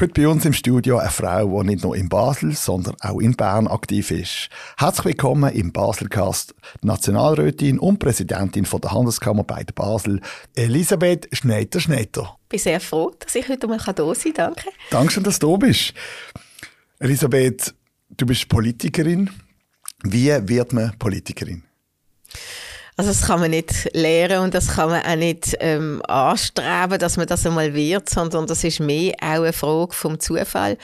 Heute bei uns im Studio eine Frau, die nicht nur in Basel, sondern auch in Bern aktiv ist. Herzlich willkommen im Baselcast, Nationalrätin und Präsidentin von der Handelskammer bei Basel, Elisabeth Schneider-Schneider. Ich bin sehr froh, dass ich heute mal da sein kann. Danke. Danke, dass du da bist. Elisabeth, du bist Politikerin. Wie wird man Politikerin? Also das kann man nicht lernen und das kann man auch nicht ähm, anstreben, dass man das einmal wird, sondern das ist mehr auch eine Frage vom Zufall,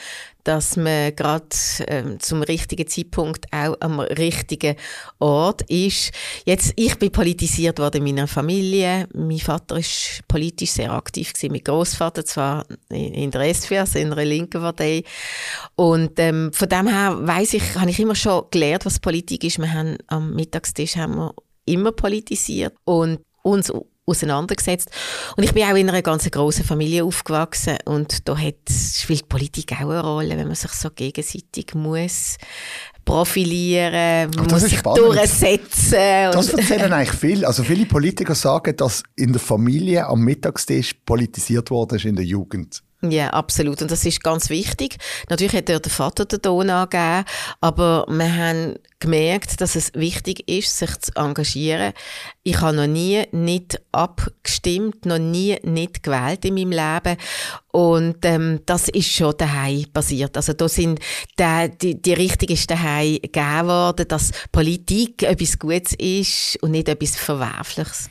dass man gerade ähm, zum richtigen Zeitpunkt auch am richtigen Ort ist. Jetzt, ich bin politisiert worden in meiner Familie. Mein Vater ist politisch sehr aktiv gewesen, mein Großvater zwar in der SVR, also in der linken Partei. Und ähm, von dem her weiß ich, habe ich immer schon gelernt, was Politik ist. Wir haben am Mittagstisch haben wir immer politisiert und uns auseinandergesetzt. Und ich bin auch in einer ganz großen Familie aufgewachsen und da hat, spielt Politik auch eine Rolle, wenn man sich so gegenseitig muss profilieren, man muss sich spannend. durchsetzen. Das erzählen eigentlich viel. Also viele Politiker sagen, dass in der Familie am Mittagstisch politisiert worden ist in der Jugend. Ja, absolut. Und das ist ganz wichtig. Natürlich hat der Vater den Ton angegeben, aber wir haben gemerkt, dass es wichtig ist, sich zu engagieren. Ich habe noch nie nicht abgestimmt, noch nie nicht gewählt in meinem Leben. Und ähm, das ist schon daheim passiert. Also da sind die, die, die Richtung ist daheim gegeben worden, dass Politik etwas Gutes ist und nicht etwas Verwerfliches.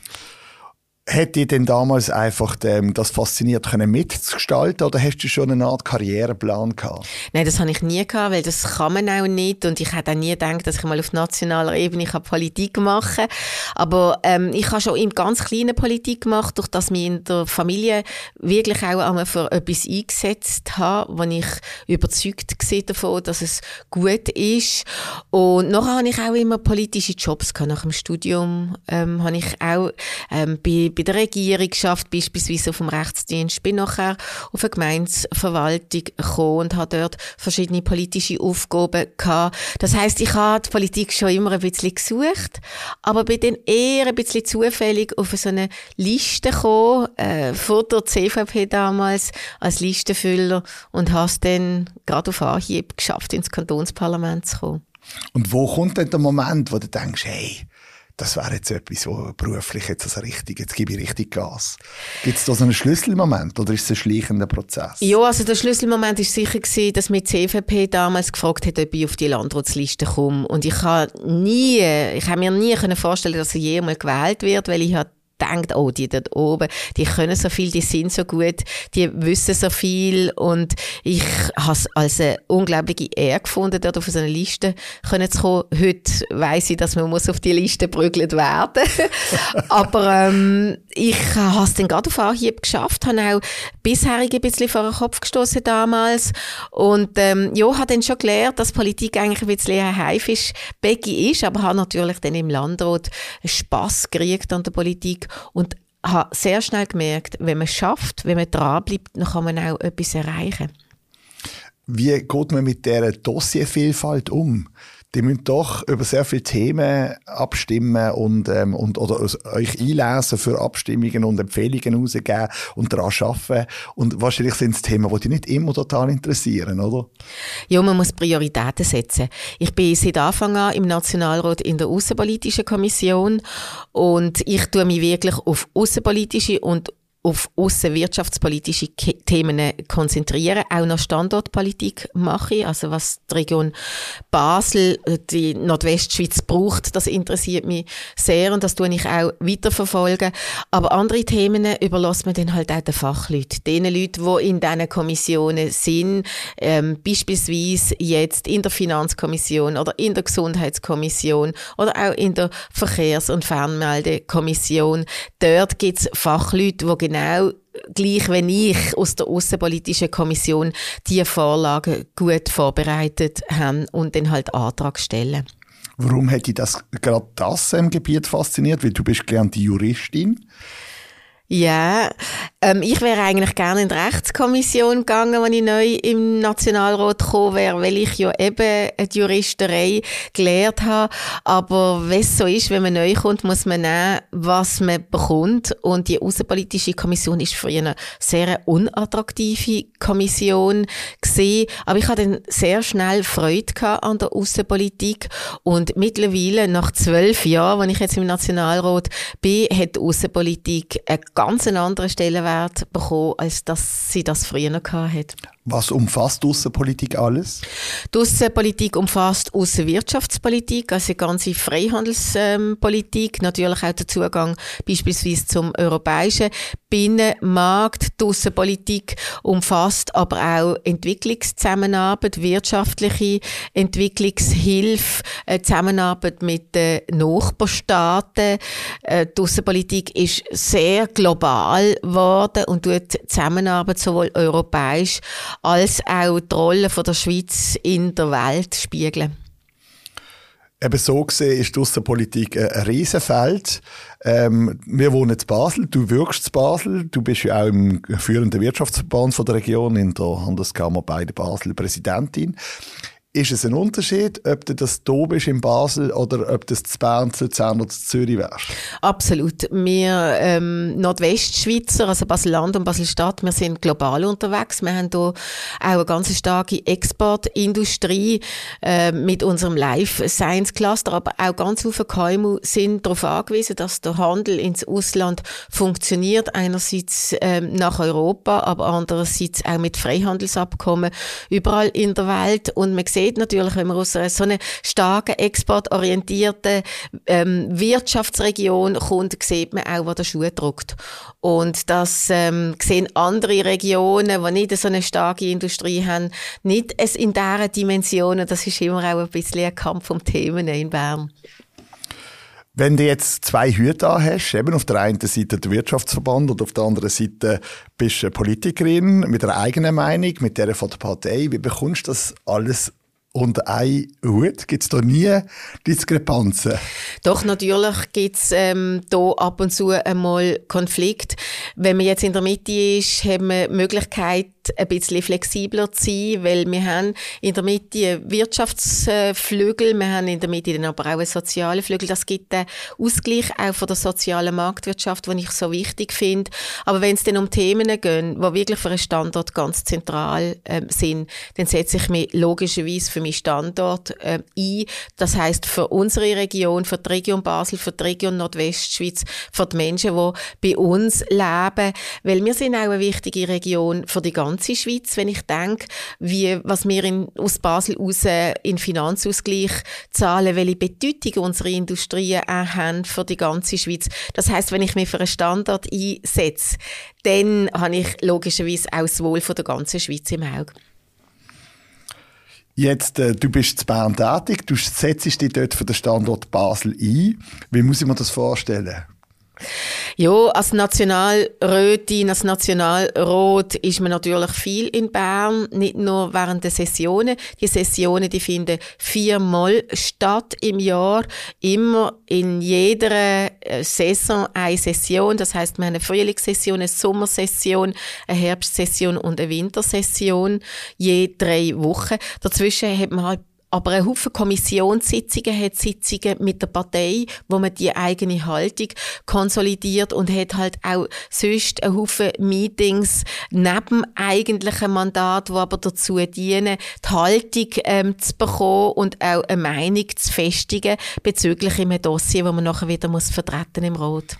Hätte dich denn damals einfach ähm, das fasziniert können mitzugestalten oder hast du schon eine Art Karriereplan gehabt? Nein, das habe ich nie gehabt, weil das kann man auch nicht und ich hätte auch nie gedacht, dass ich mal auf nationaler Ebene Politik machen kann. Aber ähm, ich habe schon in ganz kleinen Politik gemacht, durch das mich in der Familie wirklich auch einmal für etwas eingesetzt habe, wo ich überzeugt war davon, dass es gut ist. Und nachher habe ich auch immer politische Jobs gehabt. Nach dem Studium ähm, habe ich auch ähm, bei bei der Regierung geschafft, beispielsweise auf dem Rechtsdienst, bin nachher auf eine Gemeinsverwaltung gekommen und habe dort verschiedene politische Aufgaben gehabt. Das heißt, ich habe die Politik schon immer ein bisschen gesucht, aber bin dann eher ein bisschen zufällig auf so eine Liste gekommen, äh, vor der CVP damals, als Listenfüller und habe es dann gerade auf Anhieb geschafft, ins Kantonsparlament zu kommen. Und wo kommt denn der Moment, wo du denkst, hey, das wäre jetzt etwas, wo beruflich jetzt also richtig, jetzt gebe ich richtig Gas. Gibt es da so einen Schlüsselmoment oder ist es ein schleichender Prozess? Ja, also der Schlüsselmoment ist sicher gewesen, dass mir die CVP damals gefragt hat, ob ich auf die Landratsliste komme. Und ich habe nie, ich habe mir nie vorstellen dass er jemals gewählt wird, weil ich habe denkt, oh, die dort oben, die können so viel, die sind so gut, die wissen so viel. Und ich habe es als eine unglaubliche Ehre gefunden, dort auf so eine Liste zu kommen. Heute weiss ich, dass man muss auf die Liste prügelt werden. Aber ähm, ich habe es dann gerade auf Anhieb geschafft, habe auch bisherige ein bisschen vor den Kopf gestoßen damals. Und ähm, ja, habe dann schon gelernt, dass Politik eigentlich ein bisschen ein Haifisch-Becky ist, aber habe natürlich dann im Landrat Spass gekriegt an der Politik und habe sehr schnell gemerkt, wenn man schafft, wenn man dranbleibt, dann kann man auch etwas erreichen. Wie geht man mit dieser Dossiervielfalt um? Die müssen doch über sehr viele Themen abstimmen und, ähm, und oder euch einlesen für Abstimmungen und Empfehlungen rausgeben und daran arbeiten. Und wahrscheinlich sind es Themen, die dich nicht immer total interessieren, oder? Ja, man muss Prioritäten setzen. Ich bin seit Anfang an im Nationalrat in der Außenpolitischen Kommission und ich tue mich wirklich auf außenpolitische und auf außenwirtschaftspolitische Themen konzentrieren. Auch noch Standortpolitik mache ich. Also was die Region Basel, die Nordwestschweiz braucht, das interessiert mich sehr und das tue ich auch weiterverfolgen. Aber andere Themen überlässt man dann halt auch den Fachleuten. Den Leuten, die in diesen Kommissionen sind, ähm, beispielsweise jetzt in der Finanzkommission oder in der Gesundheitskommission oder auch in der Verkehrs- und Fernmeldekommission. Dort gibt es Fachleute, die genau gleich wie ich aus der Außenpolitischen Kommission die Vorlagen gut vorbereitet haben und dann halt Antrag stellen. Warum hätte das gerade das im Gebiet fasziniert? Weil du bist gelernte Juristin. Ja, ähm, ich wäre eigentlich gerne in die Rechtskommission gegangen, wenn ich neu im Nationalrat gekommen wäre, weil ich ja eben die Juristerei gelehrt habe. Aber wenn es so ist, wenn man neu kommt, muss man nehmen, was man bekommt. Und die Außenpolitische Kommission ist für eine sehr unattraktive Kommission gesehen. Aber ich hatte dann sehr schnell Freude an der Außenpolitik. Und mittlerweile, nach zwölf Jahren, wenn ich jetzt im Nationalrat bin, hat die Außenpolitik ganz anderen Stellenwert bekommen, als dass sie das früher noch hatte. Was umfasst Außenpolitik alles? Die Außenpolitik umfasst Außenwirtschaftspolitik, also die ganze Freihandelspolitik, natürlich auch der Zugang beispielsweise zum europäischen Binnenmarkt. Die Außenpolitik umfasst aber auch Entwicklungszusammenarbeit, wirtschaftliche Entwicklungshilfe, äh, Zusammenarbeit mit den Nachbarstaaten. Äh, die Außenpolitik ist sehr global geworden und tut Zusammenarbeit sowohl europäisch als auch die Rolle der Schweiz in der Welt spiegeln. Eben so gesehen ist die Aussenpolitik ein Riesenfeld. Ähm, wir wohnen in Basel, du wirkst in Basel, du bist ja auch im führenden Wirtschaftsverband von der Region, in der Handelskammer beide Basel Präsidentin. Ist es ein Unterschied, ob du das hier bist in Basel oder ob das zu Bern, zu Luzern oder zu Zürich wärst? Absolut. Wir ähm, Nordwestschweizer, also Basel-Land und Basel-Stadt, wir sind global unterwegs. Wir haben hier auch eine ganz starke Exportindustrie äh, mit unserem Life Science Cluster, aber auch ganz viele KMU sind darauf angewiesen, dass der Handel ins Ausland funktioniert. Einerseits ähm, nach Europa, aber andererseits auch mit Freihandelsabkommen überall in der Welt. Und man sieht, sieht natürlich, wenn man aus einer so einer starken, exportorientierten ähm, Wirtschaftsregion kommt, sieht man auch, wo der Schuh drückt. Und das ähm, sehen andere Regionen, die nicht so eine starke Industrie haben, nicht es in dieser Dimension. Das ist immer auch ein bisschen ein Kampf um Themen in Bern. Wenn du jetzt zwei Hüte hast, eben auf der einen Seite der Wirtschaftsverband und auf der anderen Seite bist du eine Politikerin mit einer eigenen Meinung, mit der von der Partei, wie bekommst du das alles und ein Hut? Gibt es da nie Diskrepanzen? Doch, natürlich gibt es ähm, da ab und zu einmal Konflikt. Wenn man jetzt in der Mitte ist, haben wir die Möglichkeit, ein bisschen flexibler zu sein, weil wir haben in der Mitte Wirtschaftsflügel, wir haben in der Mitte dann aber auch einen sozialen Flügel. Das gibt einen Ausgleich auch von der sozialen Marktwirtschaft, den ich so wichtig finde. Aber wenn es dann um Themen geht, die wirklich für einen Standort ganz zentral äh, sind, dann setze ich mich logischerweise für meinen Standort äh, ein. Das heißt für unsere Region, für die Region Basel, für die Region Nordwestschweiz, für die Menschen, die bei uns leben, weil wir sind auch eine wichtige Region für die ganze ganze Schweiz, wenn ich denke, wie, was wir in, aus Basel raus in Finanzausgleich zahlen, welche Bedeutung unsere Industrien auch haben für die ganze Schweiz. Das heißt, wenn ich mich für einen Standort einsetze, dann habe ich logischerweise auch das Wohl von der ganzen Schweiz im Auge. Jetzt, äh, du bist zu Bern tätig, du setzt dich dort für den Standort Basel ein. Wie muss ich mir das vorstellen? Ja, als Nationalrätin, als Nationalrat ist man natürlich viel in Bern, nicht nur während der Sessionen. Die Sessionen, die finden viermal statt im Jahr, immer in jeder äh, Saison eine Session. Das heißt, wir haben eine Frühlingssession, eine Sommersession, eine Herbstsession und eine Wintersession je drei Wochen. Dazwischen hat man halt aber ein Haufen Kommissionssitzungen hat Sitzungen mit der Partei, wo man die eigene Haltung konsolidiert und hat halt auch sonst ein Haufen Meetings neben eigentlichen Mandat, wo aber dazu dienen, die Haltung ähm, zu bekommen und auch eine Meinung zu festigen bezüglich einem Dossier, wo man nachher wieder muss vertreten im Rat.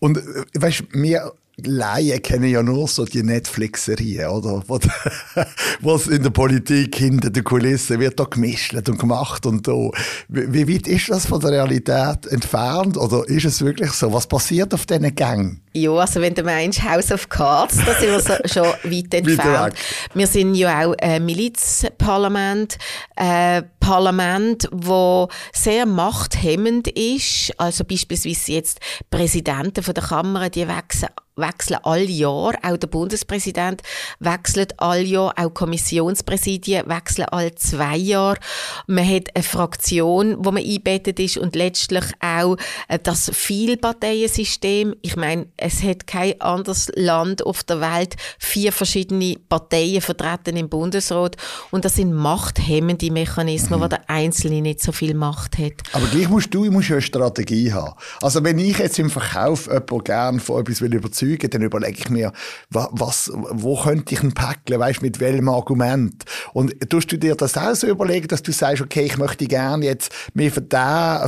Und äh, weißt, mir Laien kennen ja nur so die Netflix-Serien, oder? Wo es in der Politik hinter den Kulissen wird da gemischt und gemacht und so. Wie, weit ist das von der Realität entfernt? Oder ist es wirklich so? Was passiert auf diesen Gängen? Ja, also wenn du meinst House of Cards, da sind wir so, schon weit entfernt. wir sind ja auch ein Milizparlament, ein Parlament, wo sehr machthemmend ist. Also beispielsweise jetzt Präsidenten von der Kammer, die wechseln wechseln alle Jahr, auch der Bundespräsident wechselt alle Jahr, auch Kommissionspräsidien wechseln alle zwei Jahre. Man hat eine Fraktion, wo man einbettet ist und letztlich auch äh, das Vielparteiensystem. Ich meine, es hat kein anderes Land auf der Welt vier verschiedene Parteien vertreten im Bundesrat und das sind machthemmende Mechanismen, mhm. wo der Einzelne nicht so viel Macht hat. Aber gleich musst du, musst ja eine Strategie haben. Also wenn ich jetzt im Verkauf jemanden gerne von etwas will überzeugen, dann überlege ich mir, was, wo könnte ich ein Päckchen, weißt mit welchem Argument? Und tust du dir das auch so überlegen, dass du sagst, okay, ich möchte gerne jetzt mir für,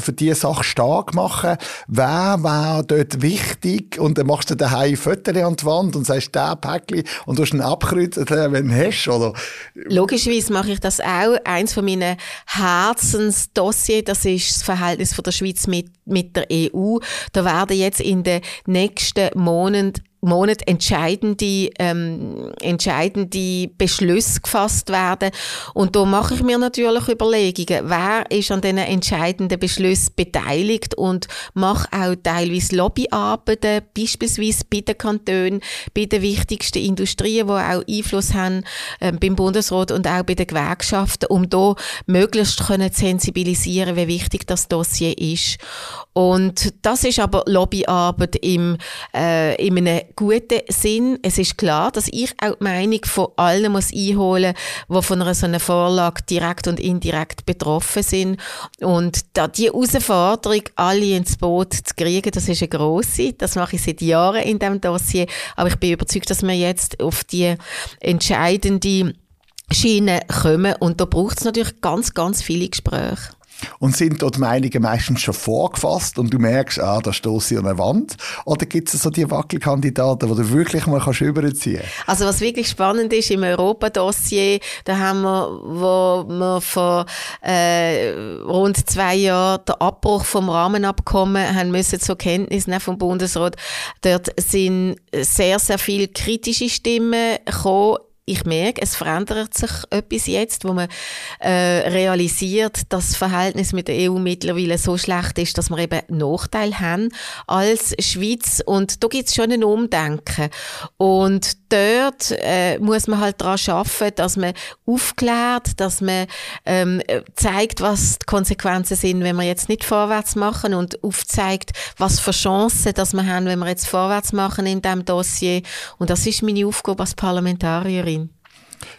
für diese Sache stark machen, wer wäre dort wichtig? Und dann machst du daheim Fotos an die Wand und sagst, der Päckchen und du hast einen abkreuzen, wenn du hast, oder? Logischerweise mache ich das auch. Eins von meinen Herzensdossiers, das ist das Verhältnis von der Schweiz mit, mit der EU. Da werden jetzt in den nächsten Monaten Monat entscheidende, ähm, entscheidende Beschlüsse gefasst werden. Und da mache ich mir natürlich Überlegungen, wer ist an diesen entscheidenden Beschlüssen beteiligt und mache auch teilweise Lobbyarbeiten, beispielsweise bei den Kantonen, bei den wichtigsten Industrien, die auch Einfluss haben äh, beim Bundesrat und auch bei den Gewerkschaften, um da möglichst können sensibilisieren, wie wichtig das Dossier ist. Und das ist aber Lobbyarbeit im, äh, in einem guten Sinn. Es ist klar, dass ich auch die Meinung von allen muss einholen muss, die von einer so einer Vorlage direkt und indirekt betroffen sind. Und da die Herausforderung, alle ins Boot zu kriegen, das ist eine grosse. Das mache ich seit Jahren in diesem Dossier. Aber ich bin überzeugt, dass wir jetzt auf die entscheidende Schiene kommen. Und da braucht es natürlich ganz, ganz viele Gespräche. Und sind dort Meinungen meistens schon vorgefasst und du merkst, ah, da stoße ich an eine Wand? Oder gibt es so die Wackelkandidaten, die du wirklich mal kannst überziehen kannst? Also was wirklich spannend ist, im Europa-Dossier, da haben wir, wo wir vor äh, rund zwei Jahren den Abbruch vom Rahmenabkommen haben müssen zur Kenntnis nehmen vom Bundesrat. Dort sind sehr, sehr viele kritische Stimmen gekommen ich merke, es verändert sich etwas jetzt, wo man äh, realisiert, dass das Verhältnis mit der EU mittlerweile so schlecht ist, dass wir eben Nachteil haben als Schweiz. Und da gibt es schon ein Umdenken. Und dort äh, muss man halt daran arbeiten, dass man aufklärt, dass man ähm, zeigt, was die Konsequenzen sind, wenn wir jetzt nicht vorwärts machen und aufzeigt, was für Chancen dass wir haben, wenn wir jetzt vorwärts machen in diesem Dossier. Und das ist meine Aufgabe als Parlamentarierin.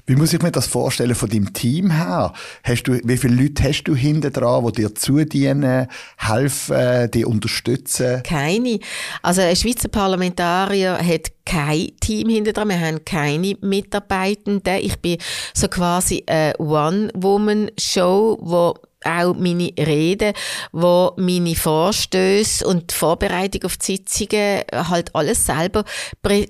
Wie muss ich mir das vorstellen von deinem Team her? Hast du, wie viele Leute hast du hinten dran, die dir zudienen, helfen, die unterstützen? Keine. Also ein Schweizer Parlamentarier hat kein Team hinter dran. Wir haben keine Mitarbeitenden. Ich bin so quasi eine One-Woman-Show, wo auch meine Reden, wo meine Vorstöße und die Vorbereitung auf die Sitzungen halt alles selber pre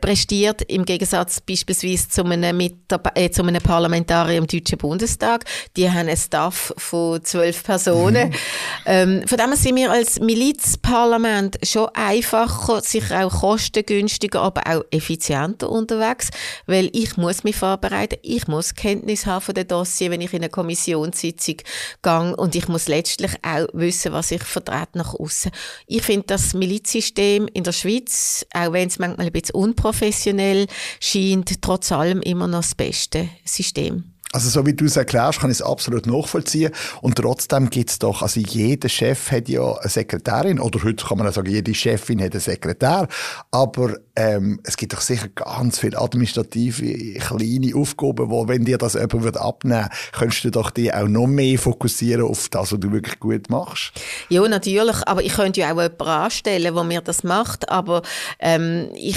prestiert, im Gegensatz beispielsweise zu einem, äh, zu einem Parlamentarier im Deutschen Bundestag. Die haben einen Staff von zwölf Personen. Mhm. Ähm, von dem sind wir als Milizparlament schon einfacher, sicher auch kostengünstiger, aber auch effizienter unterwegs, weil ich muss mich vorbereiten, ich muss Kenntnis haben von den Dossier, wenn ich in einer Kommissionssitzung gehe und ich muss letztlich auch wissen, was ich vertrete nach außen. Ich finde das Milizsystem in der Schweiz, auch wenn es manchmal ein bisschen unprofessionell scheint, trotz allem immer noch das beste System. Also so wie du es erklärst, kann ich es absolut nachvollziehen. Und trotzdem gibt es doch, also jeder Chef hat ja eine Sekretärin, oder heute kann man auch sagen, jede Chefin hat einen Sekretär. Aber ähm, es gibt doch sicher ganz viele administrative, kleine Aufgaben, wo, wenn dir das jemand abnehmen würde, könntest du doch die auch noch mehr fokussieren auf das, was du wirklich gut machst. Ja, natürlich. Aber ich könnte ja auch jemanden anstellen, der mir das macht. Aber ähm, ich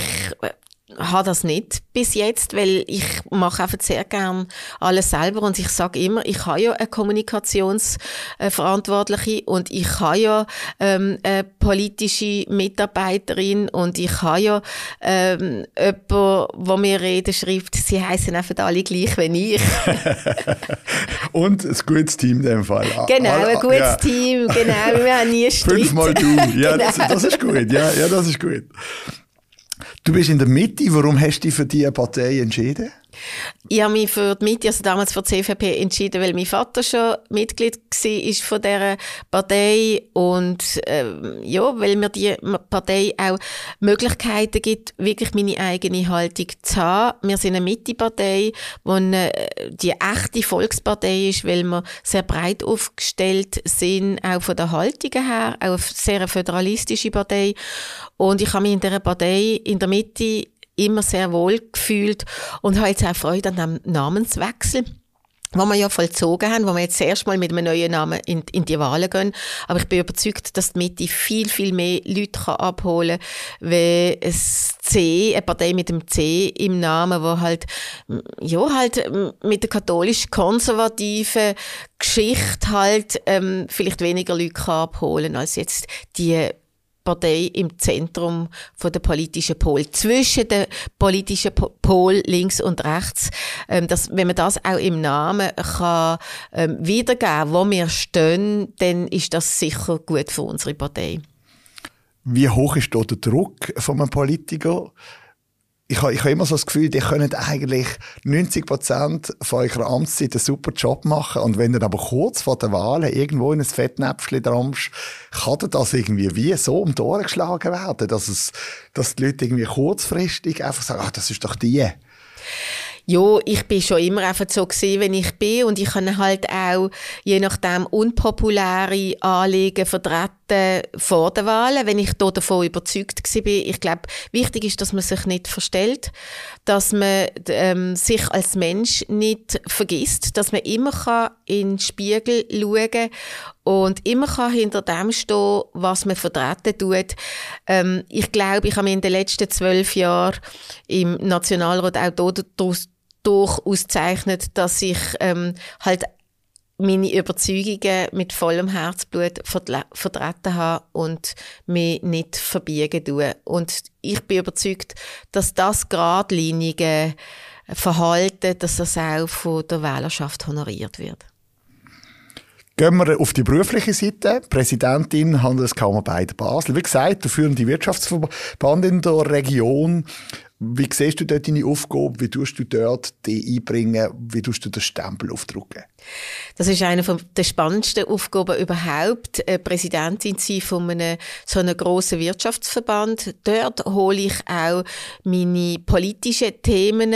habe das nicht bis jetzt, weil ich mache einfach sehr gern alles selber und ich sage immer, ich habe ja eine Kommunikationsverantwortliche und ich habe ja ähm, eine politische Mitarbeiterin und ich habe ja ähm, jemanden, der mir Reden schreibt, sie heißen einfach alle gleich wie ich. und ein gutes Team in dem Fall. Genau, ein gutes ja. Team, genau, wir haben nie Streit. Fünfmal du, ja, genau. das, das ist gut, ja, ja, das ist gut. Du bist in der Mitte. Warum hast du dich für diese Partei entschieden? Ich habe mich für die Mitte, also damals für die CVP, entschieden, weil mein Vater schon Mitglied war von dieser Partei und äh, ja, weil mir die Partei auch Möglichkeiten gibt, wirklich meine eigene Haltung zu haben. Wir sind eine Mitte-Partei, die eine, die echte Volkspartei ist, weil wir sehr breit aufgestellt sind, auch von der Haltung her, auch eine sehr föderalistische Partei. Und ich habe mich in dieser Partei in der Mitte immer sehr wohl gefühlt und habe jetzt auch Freude an dem Namenswechsel wo wir ja vollzogen haben, wo wir jetzt erst mal mit einem neuen Namen in, in die Wahlen gehen. Aber ich bin überzeugt, dass die Mitte viel, viel mehr Leute kann abholen kann, wie ein C, eine Partei mit dem C im Namen, wo halt, ja, halt mit der katholisch-konservativen Geschichte halt ähm, vielleicht weniger Leute kann abholen als jetzt die Partei im Zentrum von der politischen Pol, zwischen den politischen Pol links und rechts. Ähm, dass, wenn man das auch im Namen kann ähm, wiedergeben, wo wir stehen, dann ist das sicher gut für unsere Partei. Wie hoch ist dort der Druck von einem Politiker? Ich habe, ich habe immer so das Gefühl, ihr könnt eigentlich 90 Prozent von eurer Amtszeit einen super Job machen. Und wenn ihr aber kurz vor der Wahl irgendwo in ein Fettnäpfchen dramst, kann das irgendwie wie so um die Ohren geschlagen werden, dass es, dass die Leute irgendwie kurzfristig einfach sagen, ah, das ist doch die. Ja, ich bin schon immer einfach so gesehen, wenn ich bin und ich kann halt auch je nachdem unpopuläre Anliegen vertreten vor der Wahl, wenn ich da davon überzeugt war. Ich glaube, wichtig ist, dass man sich nicht verstellt, dass man ähm, sich als Mensch nicht vergisst, dass man immer kann in den Spiegel schauen und immer kann hinter dem stehen, was man vertreten tut. Ähm, ich glaube, ich habe mich in den letzten zwölf Jahren im Nationalrat auch daraus dadurch auszeichnet, dass ich ähm, halt meine Überzeugungen mit vollem Herzblut vertreten habe und mich nicht verbiegen tue. Und ich bin überzeugt, dass das geradlinige Verhalten, dass das auch von der Wählerschaft honoriert wird. Gehen wir auf die berufliche Seite. Präsidentin Handelskammer bei der Basel. Wie gesagt, du führst die Wirtschaftsverband in der Region. Wie siehst du dort deine Aufgabe? Wie tust du dort die einbringen? Wie tust du den Stempel aufdrucken? Das ist eine der spannendsten Aufgaben überhaupt, Präsidentin zu sein von einem so einem grossen Wirtschaftsverband. Dort hole ich auch meine politischen Themen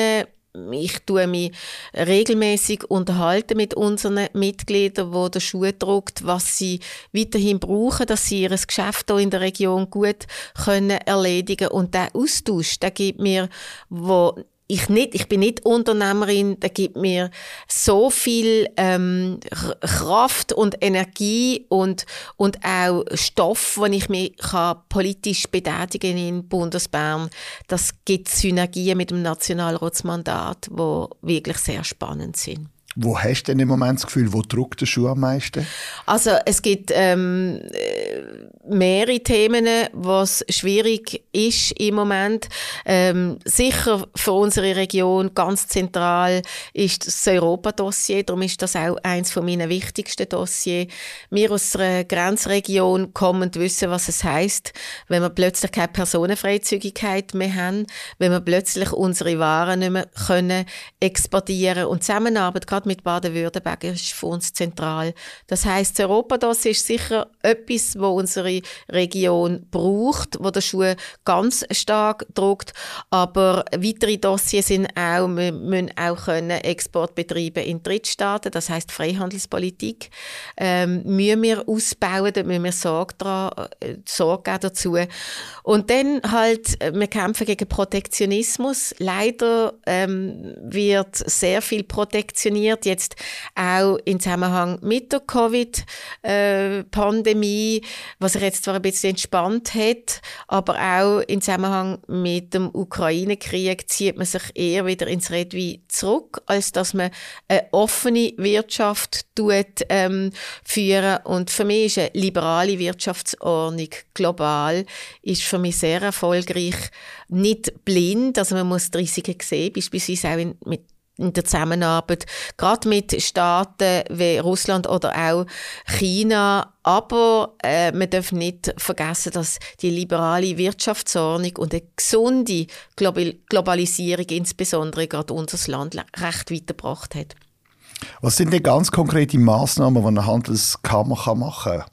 ich tue mich regelmäßig unterhalten mit unseren Mitgliedern, wo der Schuh druckt, was sie weiterhin brauchen, dass sie ihr Geschäft hier in der Region gut können erledigen und der Austausch, der gibt mir, wo ich nicht, ich bin nicht Unternehmerin, der gibt mir so viel ähm, Kraft und Energie und, und auch Stoff, wo ich mich kann politisch betätigen in Bundesbern. Das gibt Synergien mit dem Nationalratsmandat, wo wirklich sehr spannend sind. Wo hast du denn im Moment das Gefühl, wo druckt der Schuh am meisten? Also es gibt ähm, mehrere Themen, was schwierig ist im Moment. Ähm, sicher für unsere Region ganz zentral ist das Europa-Dossier. Darum ist das auch eins von meinen wichtigsten Dossiers. Wir aus einer Grenzregion kommen und wissen, was es heißt, wenn wir plötzlich keine Personenfreizügigkeit mehr haben, wenn wir plötzlich unsere Waren nicht mehr können exportieren und Zusammenarbeit gerade mit Baden-Württemberg ist für uns zentral. Das heißt, das Europa-Dossier ist sicher etwas, wo unsere Region braucht, wo der Schuh ganz stark druckt. Aber weitere Dossiers sind auch, wir müssen auch können Export betreiben in Drittstaaten, das heißt Freihandelspolitik, ähm, müssen wir ausbauen, da müssen wir Sorge, dran, äh, Sorge dazu. Und dann halt, äh, wir kämpfen gegen Protektionismus. Leider ähm, wird sehr viel protektioniert, jetzt auch im Zusammenhang mit der Covid-Pandemie, was sich jetzt zwar ein bisschen entspannt hat, aber auch im Zusammenhang mit dem Ukraine-Krieg zieht man sich eher wieder ins Redwi zurück, als dass man eine offene Wirtschaft tut, ähm, führen. Und für mich ist eine liberale Wirtschaftsordnung global, ist für mich sehr erfolgreich. Nicht blind, also man muss die Risiken sehen, beispielsweise auch in, mit in der Zusammenarbeit, gerade mit Staaten wie Russland oder auch China. Aber äh, man darf nicht vergessen, dass die liberale Wirtschaftsordnung und eine gesunde Globalisierung insbesondere gerade unser Land recht weitergebracht hat. Was sind denn ganz konkrete Maßnahmen, die eine Handelskammer machen kann?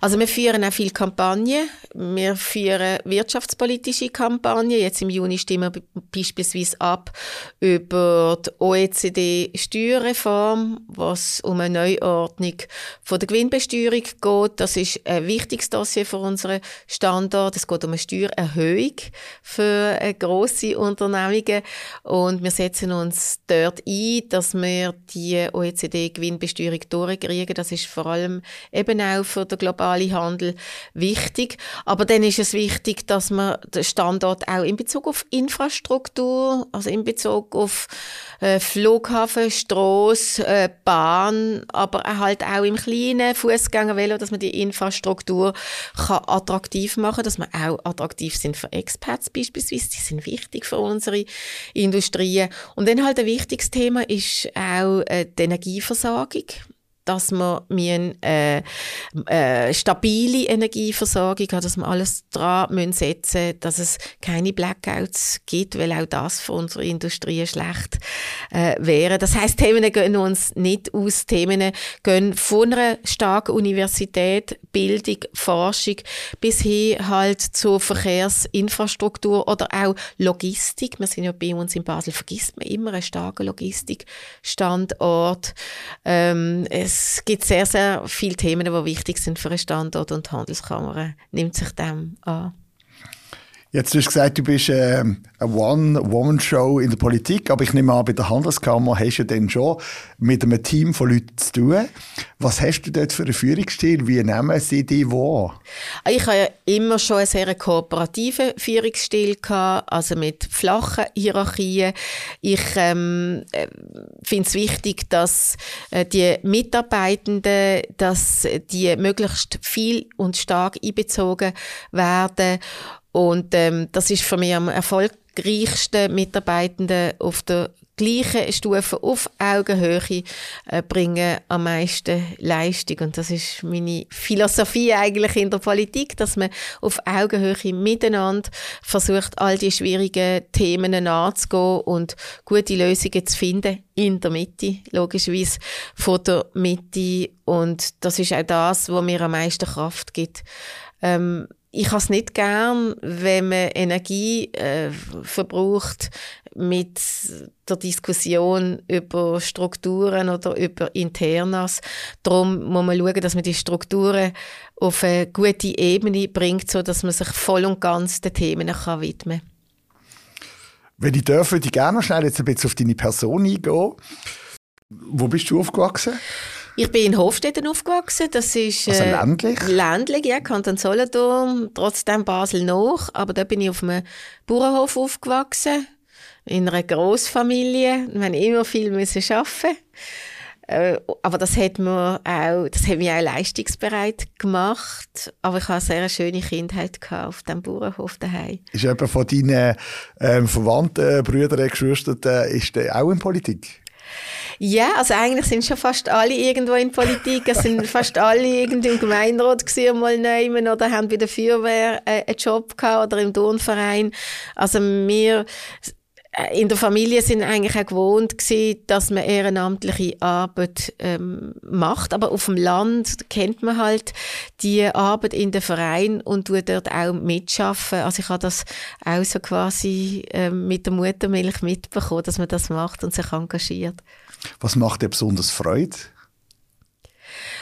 Also wir führen auch viele Kampagnen. Wir führen wirtschaftspolitische Kampagnen. Jetzt im Juni stimmen wir beispielsweise ab über die OECD-Steuerreform, was um eine Neuordnung von der Gewinnbesteuerung geht. Das ist ein wichtiges Dossier für unseren Standort. Es geht um eine Steuererhöhung für grosse Unternehmungen und wir setzen uns dort ein, dass wir die OECD-Gewinnbesteuerung durchkriegen. Das ist vor allem eben auch für den globalen Handel wichtig. Aber dann ist es wichtig, dass man den Standort auch in Bezug auf Infrastruktur, also in Bezug auf äh, Flughafen, Strasse, äh, Bahn, aber halt auch im kleinen Fußgängervelo, dass man die Infrastruktur kann attraktiv machen, dass wir auch attraktiv sind für Expats beispielsweise. Die sind wichtig für unsere Industrien. Und dann halt ein wichtiges Thema ist auch äh, die Energieversorgung dass wir eine äh, äh, stabile Energieversorgung haben, dass wir alles müssen setzen dass es keine Blackouts gibt, weil auch das für unsere Industrie schlecht äh, wäre. Das heißt, Themen gehen uns nicht aus. Themen gehen von einer starken Universität, Bildung, Forschung bis hin halt zur Verkehrsinfrastruktur oder auch Logistik. Wir sind ja bei uns in Basel, vergisst man immer einen starken Logistikstandort. Ähm, es es gibt sehr, sehr viele Themen, die wichtig sind für einen Standort und die Handelskammer nimmt sich dem an. Jetzt hast du gesagt, du bist eine One-Woman-Show in der Politik, aber ich nehme an, bei der Handelskammer hast du dann schon mit einem Team von Leuten zu tun. Was hast du dort für einen Führungsstil? Wie nehmen sie dich wahr? Ich habe ja immer schon einen sehr kooperativen Führungsstil gehabt, also mit flachen Hierarchien. Ich ähm, äh, finde es wichtig, dass äh, die Mitarbeitenden, dass die möglichst viel und stark einbezogen werden und ähm, das ist für mich am erfolgreichsten Mitarbeitenden auf der gleichen Stufe auf Augenhöhe äh, bringen am meisten Leistung. Und das ist meine Philosophie eigentlich in der Politik, dass man auf Augenhöhe miteinander versucht, all die schwierigen Themen anzugehen und gute Lösungen zu finden in der Mitte, logischerweise von der Mitte. Und das ist auch das, was mir am meisten Kraft gibt. Ähm, ich habe es nicht gern, wenn man Energie äh, verbraucht mit der Diskussion über Strukturen oder über Internas. Darum muss man schauen, dass man die Strukturen auf eine gute Ebene bringt, so dass man sich voll und ganz den Themen kann widmen kann. Wenn ich darf, würde ich gerne schnell jetzt ein bisschen auf deine Person eingehen. Wo bist du aufgewachsen? Ich bin in Hofstetten aufgewachsen. Das ist also äh, ländlich? ländlich, ja, Kanton Solothurn, trotzdem Basel noch. Aber da bin ich auf einem Bauernhof aufgewachsen, in einer Großfamilie. Wir haben immer viel müssen arbeiten. Äh, aber das hat mir auch, das hat mich auch leistungsbereit gemacht. Aber ich hatte eine sehr schöne Kindheit auf dem Bauernhof daheim. Ist jemand von deinen ähm, Verwandten, Brüdern, Geschwistern, ist der auch in Politik? Ja, also eigentlich sind schon fast alle irgendwo in Politik. Es sind fast alle irgendwie im Gemeinderat gewesen, mal nehmen oder haben bei der Feuerwehr äh, einen Job gehabt oder im Turnverein. Also wir äh, in der Familie sind eigentlich auch gewohnt gewesen, dass man ehrenamtliche Arbeit ähm, macht, aber auf dem Land kennt man halt die Arbeit in den Verein und tut dort auch mitschaffen. Also ich habe das auch so quasi ähm, mit der Muttermilch mitbekommen, dass man das macht und sich engagiert. Was macht dir besonders Freude?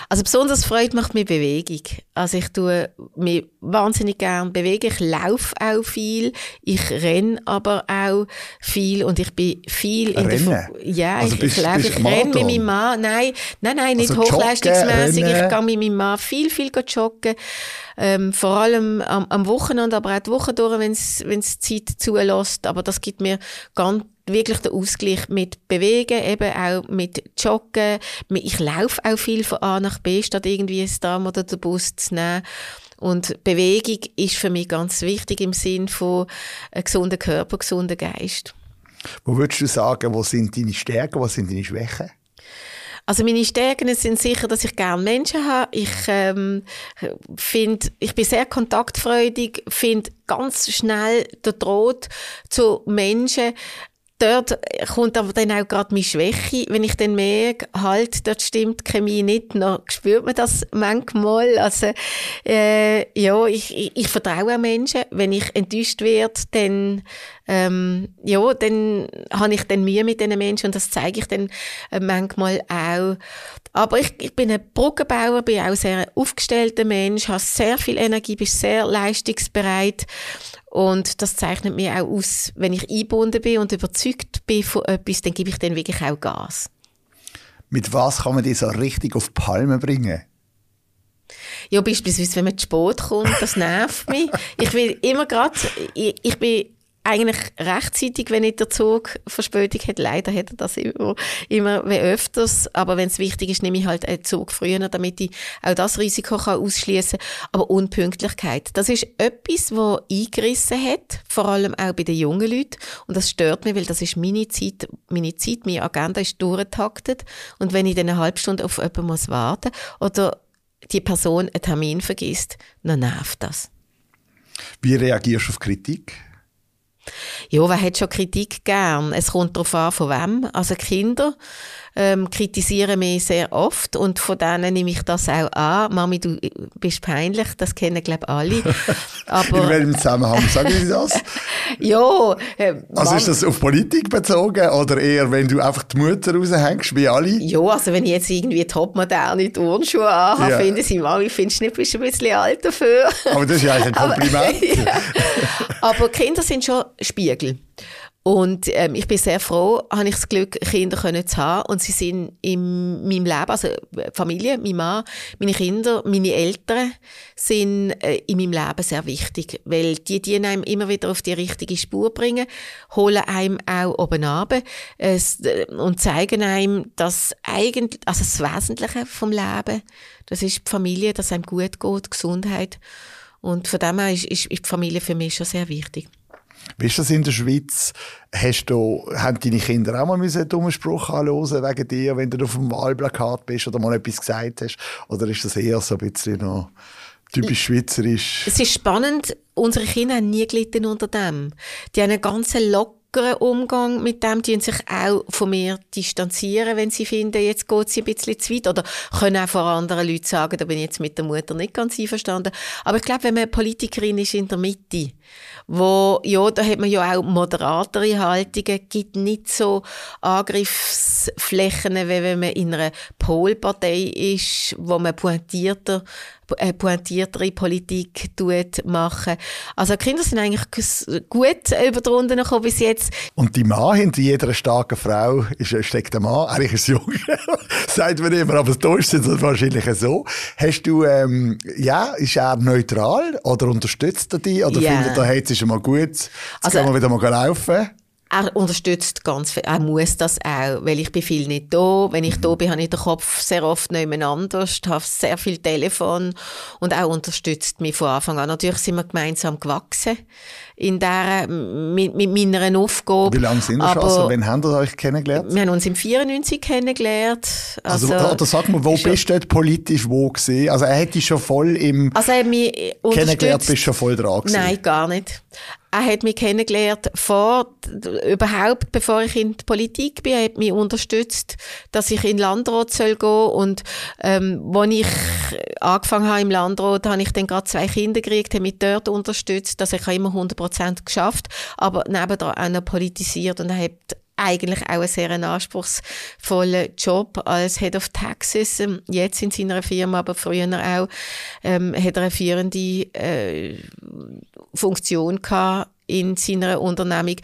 Also besonders Freude macht mir Bewegung. Also ich tue mich wahnsinnig gern bewegen. Ich laufe auch viel. Ich renne aber auch viel und ich bin viel in Rennen? der Ja, also ich, bist, ich laufe. Ich renne mit meinem Mann. Nein, nein, nein, nicht also hochleistungsmäßig. Ich gehe mit meinem Mann viel, viel joggen. Ähm, vor allem am, am Wochenende, aber auch die Woche durch, wenn es Zeit zulässt. Aber das gibt mir ganz wirklich der Ausgleich mit Bewegen, eben auch mit Joggen. Ich laufe auch viel von A nach B, statt irgendwie das Tram oder den Bus zu nehmen. Und Bewegung ist für mich ganz wichtig im Sinn von einem gesunden Körper, gesunden Geist. Wo würdest du sagen, wo sind deine Stärken, wo sind deine Schwächen? Also meine Stärken sind sicher, dass ich gerne Menschen habe. Ich ähm, finde, ich bin sehr kontaktfreudig, finde ganz schnell der Draht zu Menschen dort kommt aber dann auch gerade meine Schwäche, wenn ich dann merke, halt, dort stimmt die Chemie nicht, dann spürt man das manchmal. Also, äh, ja, ich, ich, ich vertraue an Menschen. Wenn ich enttäuscht werde, dann, ähm, ja, dann habe ich dann Mühe mit diesen Menschen und das zeige ich dann äh, manchmal auch. Aber ich, ich bin ein Brückenbauer, bin auch sehr aufgestellter Mensch, habe sehr viel Energie, bin sehr leistungsbereit und das zeichnet mir auch aus, wenn ich eingebunden bin und überzeugt bin von etwas, dann gebe ich dann wirklich auch Gas. Mit was kann man die so richtig auf Palme bringen? Ja, beispielsweise, wenn man zu spät kommt, das nervt mich. Ich will immer gerade, ich, ich bin eigentlich rechtzeitig, wenn nicht der Zug Verspätung hat. Leider hat er das immer, immer wie öfters. Aber wenn es wichtig ist, nehme ich halt einen Zug früher, damit ich auch das Risiko kann ausschließen kann. Aber Unpünktlichkeit, das ist etwas, was eingerissen hat, vor allem auch bei den jungen Leuten. Und das stört mich, weil das ist meine Zeit, meine Zeit, meine Agenda ist durchgetaktet. Und wenn ich dann eine halbe Stunde auf jemanden muss warten oder die Person einen Termin vergisst, dann nervt das. Wie reagierst du auf Kritik? Ja, wer hat schon Kritik gern? Es kommt darauf an, von wem. Also Kinder ähm, kritisieren mich sehr oft und von denen nehme ich das auch an. Mami, du bist peinlich, das kennen glaube ich alle. Aber, In welchem Zusammenhang sagen Sie das? ja. Äh, also ist das auf Politik bezogen oder eher, wenn du einfach die Mutter raushängst, wie alle? Ja, also wenn ich jetzt irgendwie topmoderne Turnschuhe anhabe, ja. finden sie, Mami, findest du nicht, bist du ein bisschen alt dafür? Aber das ist ja ein Kompliment. Aber, ja. Aber Kinder sind schon Spiegel. Und ähm, ich bin sehr froh, habe ich das Glück, Kinder können zu haben. Und sie sind in meinem Leben, also Familie, mein Mann, meine Kinder, meine Eltern sind äh, in meinem Leben sehr wichtig, weil die dienen einem immer wieder auf die richtige Spur bringen, holen einem auch oben ab äh, und zeigen einem, dass eigentlich, also das Wesentliche vom Leben, das ist die Familie, dass einem gut geht, die Gesundheit. Und von dem her ist, ist die Familie für mich schon sehr wichtig. Wie ist das in der Schweiz? Hast du, haben deine Kinder auch mal einen dummen Spruch anhören wegen dir, wenn du auf dem Wahlplakat bist oder mal etwas gesagt hast? Oder ist das eher so ein bisschen noch typisch schweizerisch? Es ist spannend. Unsere Kinder haben nie gelitten unter dem. Die haben einen ganz lockeren Umgang mit dem, die sich auch von mir distanzieren, wenn sie finden, jetzt geht sie ein bisschen zu weit. Oder können auch vor anderen Leuten sagen, da bin ich jetzt mit der Mutter nicht ganz einverstanden. Aber ich glaube, wenn man Politikerin ist in der Mitte wo, ja, da hat man ja auch moderatere Haltungen, gibt nicht so Angriffsflächen, wie wenn man in einer Polpartei ist, wo man pointierter eine pointiertere Politik machen. Also Kinder sind eigentlich gut über die Runde gekommen bis jetzt. Und die Mann hinter jeder starken Frau ist, steckt ein Mann, eigentlich ist jung, sagt man immer, aber da ist es wahrscheinlich so. Hast du, ähm, ja, ist er neutral oder unterstützt er dich oder yeah. findet jetzt ist mal gut, jetzt also, können wir wieder mal laufen? er unterstützt ganz viel. Er muss das auch, weil ich bin viel nicht da. Wenn ich da bin, habe ich den Kopf sehr oft nicht anders, habe sehr viel Telefon und auch unterstützt mich von Anfang an. Natürlich sind wir gemeinsam gewachsen in der, mit, mit meiner Aufgabe. Wie lange sind wir schon? Also, wann habt ihr euch kennengelernt? Wir haben uns im 94 kennengelernt. Also, also oder sag mal, wo bist du dort politisch wo gesehen? Also er hätte schon voll im also er hat mich kennengelernt, bist schon voll dran gewesen. Nein, gar nicht. Er hat mich kennengelernt vor, überhaupt, bevor ich in die Politik bin. Er hat mich unterstützt, dass ich in den Landrat soll gehen und ähm, als ich angefangen habe im Landrat, habe ich dann gerade zwei Kinder gekriegt, habe mich dort unterstützt, dass ich immer 100 Prozent geschafft, aber nebenan auch noch politisiert und hat eigentlich auch einen sehr anspruchsvollen Job als Head of Taxes, ähm, jetzt in seiner Firma, aber früher auch, ähm, hat er eine führende äh, Funktion gehabt in seiner Unternehmung.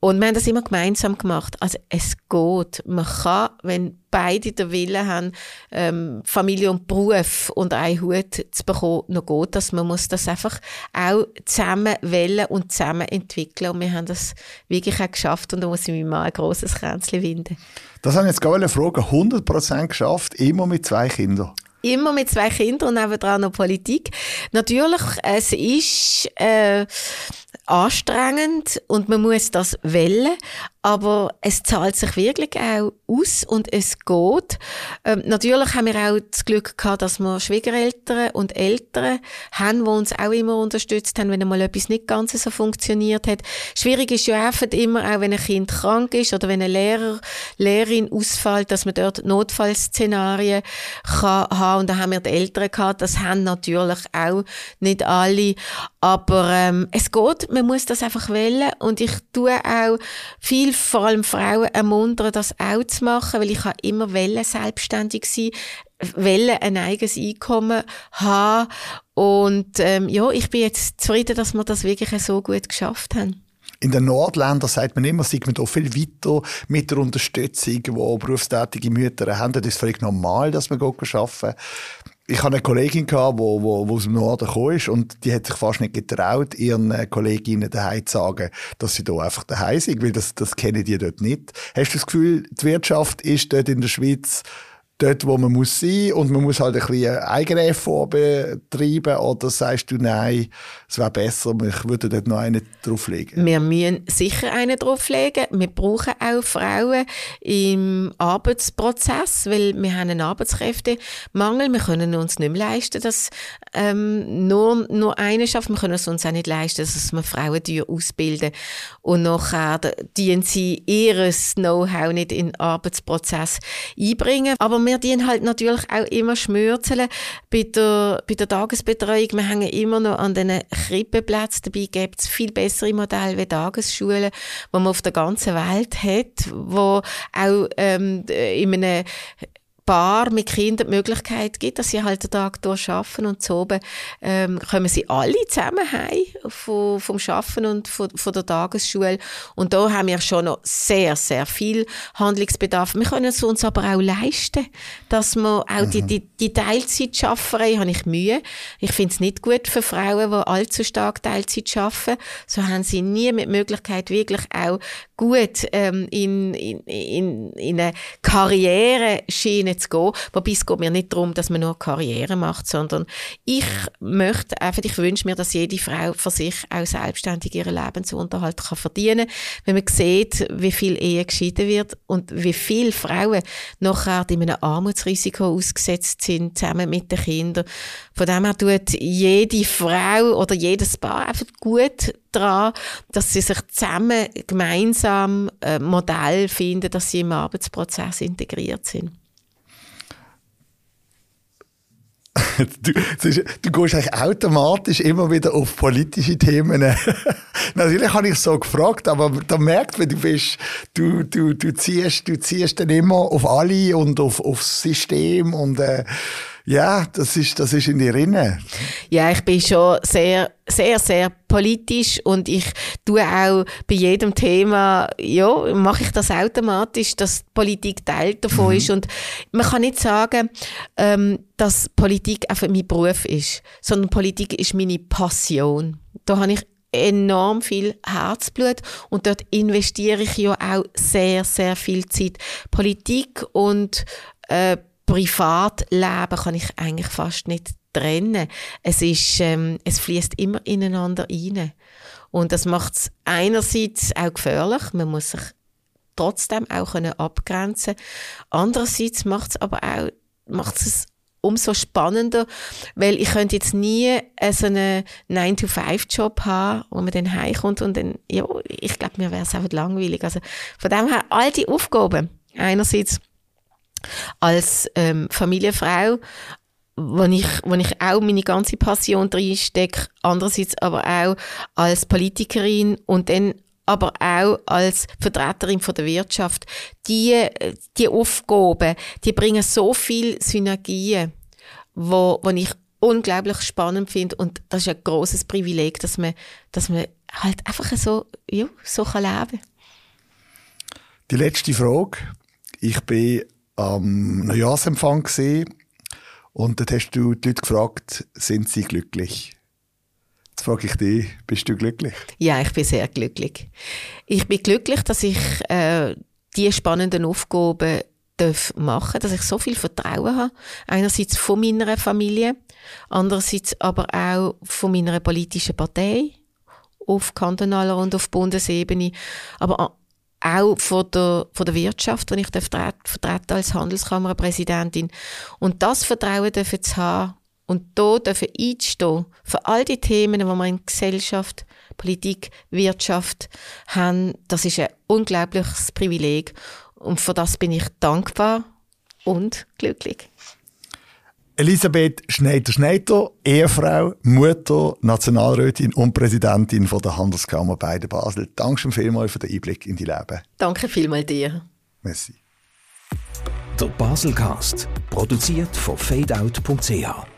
Und wir haben das immer gemeinsam gemacht. Also es geht. Man kann, wenn beide den Willen haben, ähm, Familie und Beruf unter einen Hut zu bekommen, noch geht das. Man muss das einfach auch zusammen wählen und zusammen entwickeln. Und wir haben das wirklich auch geschafft. Und da muss ich mir mal ein grosses Kränzchen winden. Das habe ich jetzt gerade fragen. 100% geschafft, immer mit zwei Kindern immer mit zwei Kindern und nebenan noch Politik. Natürlich, es ist äh, anstrengend und man muss das wählen, aber es zahlt sich wirklich auch aus und es geht. Ähm, natürlich haben wir auch das Glück gehabt, dass wir Schwiegereltern und Eltern haben, die uns auch immer unterstützt haben, wenn einmal etwas nicht ganz so funktioniert hat. Schwierig ist ja einfach immer, auch wenn ein Kind krank ist oder wenn ein Lehrer, Lehrerin ausfällt, dass man dort Notfallszenarien kann haben. Und da haben wir die Eltern gehabt. Das haben natürlich auch nicht alle. Aber ähm, es geht, man muss das einfach wählen. Und ich tue auch viel, vor allem Frauen, ermuntern, das auch zu machen, weil ich habe immer wollen, selbstständig sein wollen ein eigenes Einkommen haben. Und ähm, ja, ich bin jetzt zufrieden, dass wir das wirklich so gut geschafft haben. In den Nordländern sagt man immer, sind wir da viel weiter mit der Unterstützung, die berufstätige Mütter haben. Das ist völlig normal, dass man arbeiten ich hatte eine Kollegin, die wo, wo, wo aus dem Norden gekommen und die hat sich fast nicht getraut, ihren Kolleginnen daheim zu sagen, dass sie da einfach daheim sind, weil das, das kennen die dort nicht. Hast du das Gefühl, die Wirtschaft ist dort in der Schweiz dort, wo man muss sein und man muss halt ein bisschen eigene Effort betreiben oder sagst du, nein, es wäre besser, ich würde dort noch einen drauflegen? Wir müssen sicher einen drauflegen. Wir brauchen auch Frauen im Arbeitsprozess, weil wir haben einen Arbeitskräftemangel. Wir können uns nicht mehr leisten, dass ähm, nur, nur eine schafft. Wir können es uns auch nicht leisten, dass wir Frauen ausbilden und nachher dienen sie ihr Know-how nicht in den Arbeitsprozess einbringen. Aber wir dienen halt natürlich auch immer Schmürzeln bei der, bei der Tagesbetreuung. Wir hängen immer noch an den Krippenplätzen. Dabei gibt es viel bessere Modelle wie Tagesschulen, die man auf der ganzen Welt hat, wo auch ähm, in einem Paar mit Kindern die Möglichkeit gibt, dass sie halt den Tag durch arbeiten und so oben ähm, kommen sie alle zusammen heim vom, vom Arbeiten und von, von der Tagesschule. Und da haben wir schon noch sehr, sehr viel Handlungsbedarf. Wir können es uns aber auch leisten, dass wir auch mhm. die, die, die Teilzeitschafferei, habe ich Mühe. Ich finde es nicht gut für Frauen, die allzu stark Teilzeit arbeiten. So haben sie nie mit Möglichkeit, wirklich auch gut ähm, in, in, in, in eine Karriereschiene zu gehen. Wobei es geht mir nicht darum, dass man nur Karriere macht, sondern ich möchte einfach, ich wünsche mir, dass jede Frau für sich auch selbstständig ihren Lebensunterhalt kann verdienen kann. Wenn man sieht, wie viel Ehe geschieden wird und wie viele Frauen nachher in einem Armutsrisiko ausgesetzt sind, zusammen mit den Kindern. Von dem her tut jede Frau oder jedes Paar einfach gut daran, dass sie sich zusammen gemeinsam ein äh, Modell finden, dass sie im Arbeitsprozess integriert sind. Du, du gehst eigentlich automatisch immer wieder auf politische Themen. Natürlich habe ich so gefragt, aber da merkt man, du bist, du, du, du ziehst, du ziehst dann immer auf alle und auf, aufs System und, äh, ja, das ist, das ist in die Rinne. Ja, ich bin schon sehr, sehr, sehr politisch und ich tue auch bei jedem Thema, ja, mache ich das automatisch, dass Politik Teil davon mhm. ist und man kann nicht sagen, ähm, dass Politik einfach mein Beruf ist, sondern Politik ist meine Passion. Da habe ich enorm viel Herzblut und dort investiere ich ja auch sehr, sehr viel Zeit. Politik und äh, Privatleben kann ich eigentlich fast nicht trennen. Es ist, ähm, es fließt immer ineinander rein. Und das macht es einerseits auch gefährlich. Man muss sich trotzdem auch können abgrenzen. Andererseits macht es aber auch, macht es umso spannender, weil ich könnte jetzt nie so einen 9-to-5-Job haben, wo man dann heimkommt und dann, ja, ich glaube, mir wäre es einfach langweilig. Also von dem her, all die Aufgaben, einerseits als ähm, Familienfrau, wo ich, wo ich auch meine ganze Passion reinstecke, andererseits aber auch als Politikerin und dann aber auch als Vertreterin von der Wirtschaft. Die, die Aufgaben, die bringen so viel Synergien, wo, wo ich unglaublich spannend finde und das ist ein großes Privileg, dass man, dass man halt einfach so, ja, so kann leben. Die letzte Frage. Ich bin am Neujahrsempfang gesehen und dort hast du die Leute gefragt, sind sie glücklich? Jetzt frage ich dich, bist du glücklich? Ja, ich bin sehr glücklich. Ich bin glücklich, dass ich äh, die spannenden Aufgaben darf machen, dass ich so viel Vertrauen habe. Einerseits von meiner Familie, andererseits aber auch von meiner politischen Partei auf kantonaler und auf Bundesebene, aber auch von der, von der Wirtschaft, die ich vertrete als Handelskammerpräsidentin. Und das Vertrauen dürfen zu haben und da dürfen einzustehen für all die Themen, die wir in Gesellschaft, Politik, Wirtschaft haben, das ist ein unglaubliches Privileg. Und für das bin ich dankbar und glücklich. Elisabeth Schneider-Schneider, Ehefrau, Mutter, Nationalrätin und Präsidentin von der Handelskammer Beide Basel. Danke vielmals für den Einblick in die Leben. Danke vielmals dir. Merci. Der Baselcast, produziert von fadeout.ch.